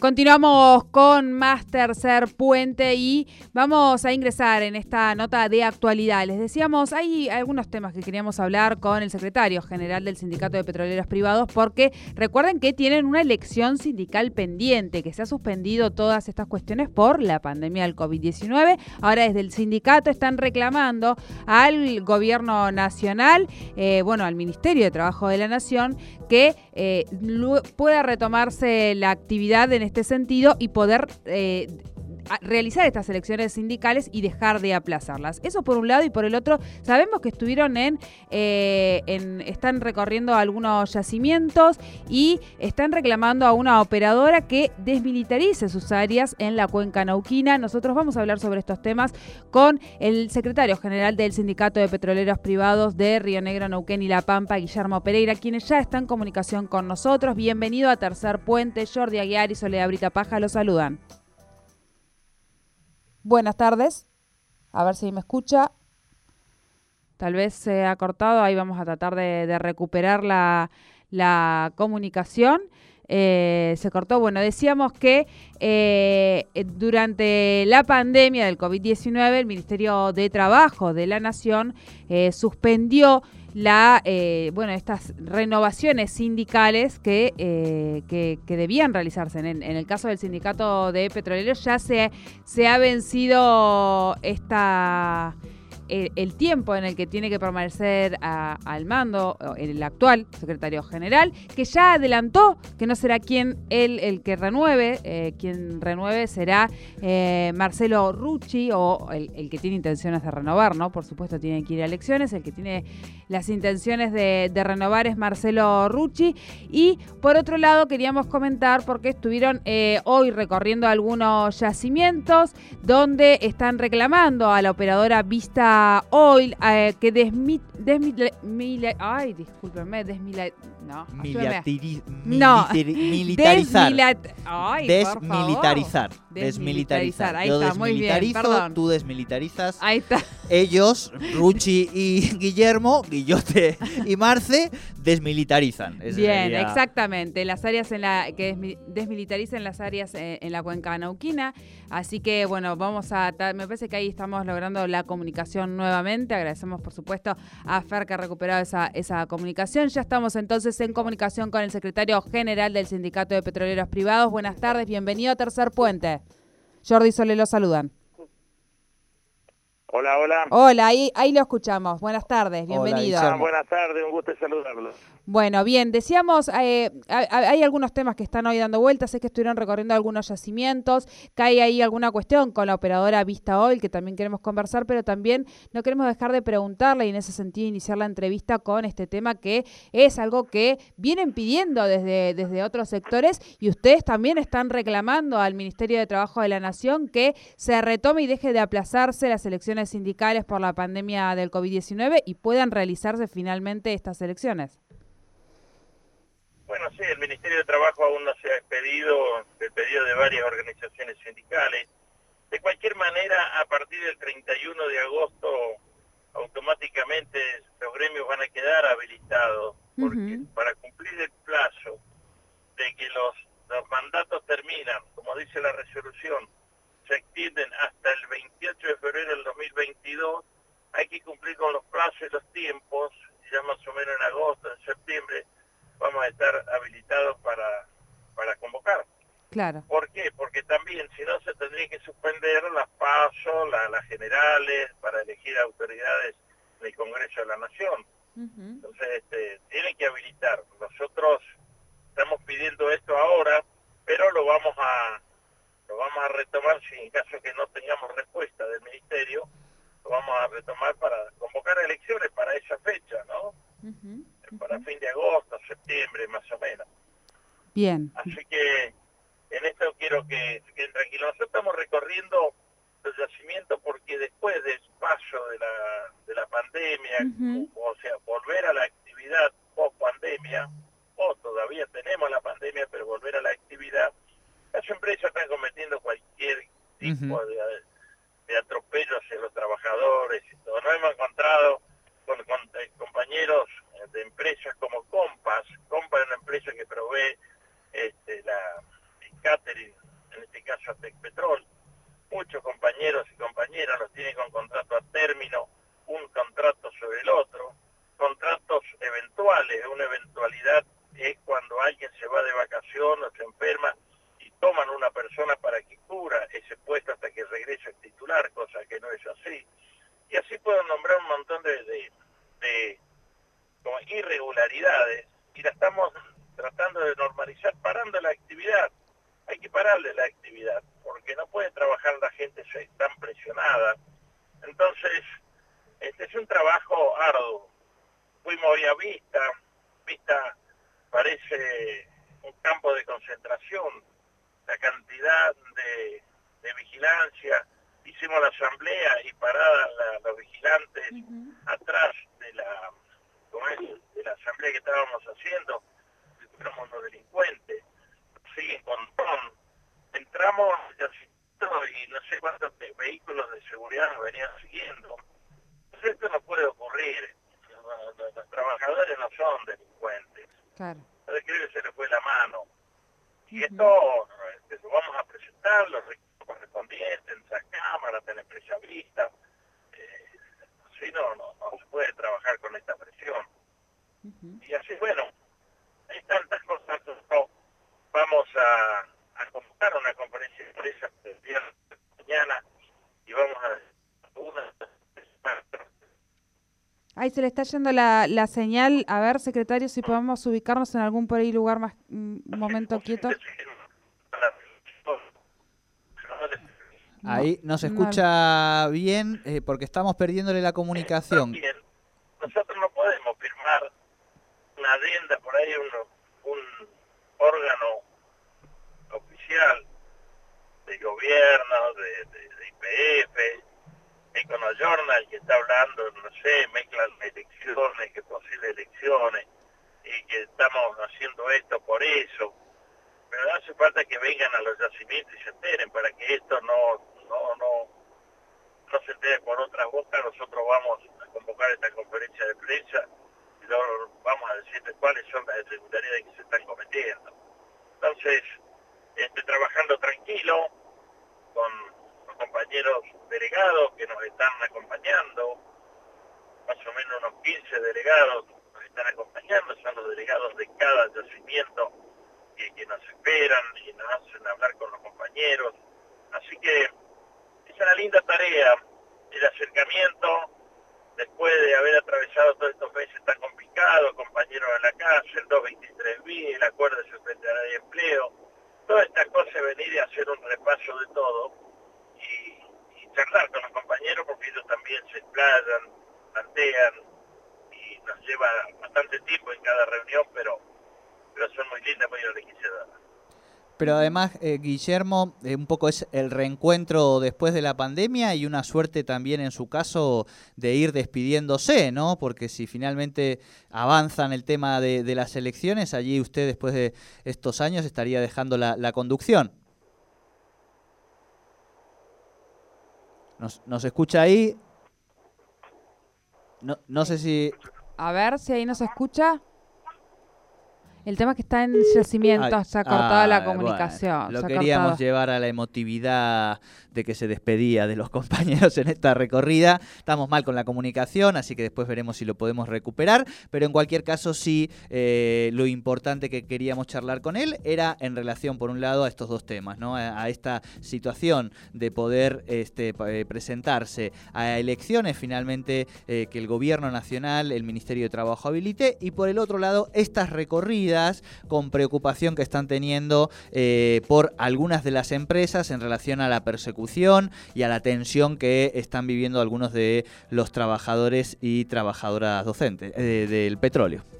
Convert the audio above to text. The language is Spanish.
Continuamos con más tercer puente y vamos a ingresar en esta nota de actualidad. Les decíamos, hay algunos temas que queríamos hablar con el secretario general del Sindicato de Petroleros Privados porque recuerden que tienen una elección sindical pendiente, que se ha suspendido todas estas cuestiones por la pandemia del COVID-19. Ahora desde el sindicato están reclamando al gobierno nacional, eh, bueno, al Ministerio de Trabajo de la Nación, que eh, pueda retomarse la actividad en este sentido y poder eh, realizar estas elecciones sindicales y dejar de aplazarlas. Eso por un lado y por el otro, sabemos que estuvieron en, eh, están recorriendo algunos yacimientos y están reclamando a una operadora que desmilitarice sus áreas en la cuenca nauquina. Nosotros vamos a hablar sobre estos temas con el secretario general del Sindicato de Petroleros Privados de Río Negro, Nauquén y La Pampa, Guillermo Pereira, quienes ya están en comunicación con nosotros. Bienvenido a Tercer Puente. Jordi Aguiar y Soledad Brita Paja los saludan. Buenas tardes. A ver si me escucha. Tal vez se ha cortado. Ahí vamos a tratar de, recuperar la, comunicación. Eh, se cortó. Bueno, decíamos que eh, durante la pandemia del COVID-19 el Ministerio de Trabajo de la Nación eh, suspendió la, eh, bueno, estas renovaciones sindicales que, eh, que, debían realizarse. En, en, el caso del sindicato de petroleros ya se, se ha vencido esta el, tiempo en el que tiene que permanecer al mando el actual secretario general, que ya adelantó que no será quien él el que renueve, eh, quien renueve será eh, Marcelo Rucci o el, que tiene intenciones de renovar, ¿no? Por supuesto tiene que ir a elecciones, el que tiene las intenciones de, renovar es Marcelo Rucci. Y por otro lado queríamos comentar porque estuvieron eh, hoy recorriendo algunos yacimientos donde están reclamando a la operadora Vista Oil eh, que desmi, ay, discúlpenme, desmila, no, no. militarizar. ay, desmilitarizar. Desmilitarizar. Ahí está, muy bien, perdón. Tú desmilitarizas. Ahí está. Ellos, Ruchi y Guillermo, Guillote y Marce, desmilitarizan. bien, exactamente. Las áreas en la que desmilitarizan las áreas eh, en, la cuenca nauquina. Así que, bueno, vamos a. Me parece que ahí estamos logrando la comunicación nuevamente. Agradecemos, por supuesto, a Fer que ha recuperado esa, esa comunicación. Ya estamos entonces en comunicación con el secretario general del Sindicato de Petroleros Privados. Buenas tardes, bienvenido a Tercer Puente. Jordi Sole lo saludan. Hola, hola. Hola, ahí, ahí lo escuchamos. Buenas tardes, bienvenido. buenas tardes, un gusto saludarlo. Bueno, bien, decíamos, eh, hay algunos temas que están hoy dando vueltas, sé que estuvieron recorriendo algunos yacimientos, hay ahí alguna cuestión con la operadora Vista Oil que también queremos conversar, pero también no queremos dejar de preguntarle y en ese sentido iniciar la entrevista con este tema que es algo que vienen pidiendo desde, desde otros sectores y ustedes también están reclamando al Ministerio de Trabajo de la Nación que se retome y deje de aplazarse las elecciones sindicales por la pandemia del COVID-19 y puedan realizarse finalmente estas elecciones. Bueno, sí, el Ministerio de Trabajo aún no se ha expedido, el pedido de varias organizaciones sindicales. De cualquier manera, a partir del 31 de agosto, automáticamente los gremios van a quedar habilitados, porque para cumplir el plazo de que los, los mandatos terminan, como dice la resolución, se extienden hasta el 28 de febrero del 2022, hay que cumplir con los plazos y los tiempos, ya más o menos en agosto, en septiembre, vamos a estar habilitados para, para convocar. Claro. ¿Por qué? Porque también, si no, se tendría que suspender las pasos, las generales, para elegir autoridades del Congreso de la Nación. Entonces, este, tienen que habilitar. Nosotros estamos pidiendo esto ahora, pero lo vamos a lo vamos a retomar si en caso que no tengamos respuesta del Ministerio, lo vamos a retomar para convocar elecciones para esa fecha, ¿no? Para fin de agosto, septiembre, más o menos. Bien. Así que en esto quiero que se queden tranquilos. Nosotros estamos recorriendo los yacimientos porque después del paso de la, de la pandemia, o sea, volver a la actividad post pandemia, o todavía tenemos la pandemia, pero volver a la actividad, las empresas están cometiendo cualquier tipo de, de atropello hacia los trabajadores y todo. Nos hemos encontrado con, eh, compañeros empresas como Compass. Compass es una empresa que provee este, la Aster, en este caso a Tecpetrol. Muchos compañeros y compañeras los tienen con contrato a término, un contrato sobre el otro, contratos eventuales, una eventualidad es cuando alguien se va de vacación o se enferma y toman una persona para que cubra ese puesto hasta que regrese el titular, cosa que no es así. Y así puedo nombrar un montón de, de, de como irregularidades y la estamos tratando de normalizar parando la actividad. Hay que pararle la actividad porque no puede trabajar la gente tan presionada. Entonces, este es un trabajo arduo. Fuimos a vista, vista parece un campo de concentración, la cantidad de, vigilancia, hicimos la asamblea y paradas los vigilantes atrás de la, de la asamblea que estábamos haciendo, fuéramos unos delincuentes, siguen con ton, entramos y no sé cuántos vehículos de seguridad nos venían siguiendo. Entonces esto no puede ocurrir, los, trabajadores no son delincuentes. Claro. Creo que se le fue la mano. Y esto este, lo vamos a presentar, los correspondientes, en esa cámara, en empresa vista. Eh, así no, no, no se puede trabajar con esta presión. Y así, bueno, hay tantas cosas. vamos a, a convocar una conferencia de prensa el día de mañana y vamos a una Ahí se le está yendo la, la señal. A ver, secretario, si podemos ubicarnos en algún por ahí lugar más, un momento quieto. Ahí nos escucha bien eh, porque estamos perdiéndole la comunicación. Nosotros no podemos firmar una adenda por ahí, un, un órgano oficial de gobierno, de, de, IPF, Journal que está hablando, no sé, mezclan elecciones, que posibles elecciones, y que estamos haciendo esto por eso. Pero hace falta que vengan a los yacimientos y se enteren para que esto no, no, no, no se entere por otra boca. Nosotros vamos a convocar esta conferencia de prensa y vamos a decirles cuáles son las irregularidades que se están cometiendo. Entonces, estoy trabajando tranquilo, con compañeros delegados que nos están acompañando, más o menos unos 15 delegados nos están acompañando, son los delegados de cada yacimiento que, nos esperan y nos hacen hablar con los compañeros. Así que es una linda tarea el acercamiento después de haber atravesado todos estos meses tan complicados, compañeros de la casa, el 223B, el acuerdo de secretaría de empleo, todas estas cosas, venir y hacer un repaso de todo charlar con los compañeros porque ellos también se explayan, plantean y nos lleva bastante tiempo en cada reunión, pero, pero son muy lindas, muy enriquecedoras. Pero además, eh, Guillermo, eh, un poco es el reencuentro después de la pandemia y una suerte también en su caso de ir despidiéndose, ¿no? Porque si finalmente avanzan el tema de, las elecciones, allí usted después de estos años estaría dejando la conducción. ¿Nos, nos escucha ahí? No, no sé si... A ver si ahí nos escucha. El tema es que está en yacimiento, se ha cortado la comunicación. lo queríamos llevar a la emotividad de que se despedía de los compañeros en esta recorrida. Estamos mal con la comunicación, así que después veremos si lo podemos recuperar. Pero en cualquier caso, sí, eh, lo importante que queríamos charlar con él era en relación, por un lado, a estos dos temas, ¿no? A, esta situación de poder este, eh, presentarse a elecciones, finalmente, eh, que el gobierno nacional, el Ministerio de Trabajo habilite, y por el otro lado, estas recorridas con preocupación que están teniendo eh, por algunas de las empresas en relación a la persecución y a la tensión que están viviendo algunos de los trabajadores y trabajadoras docentes eh, del petróleo.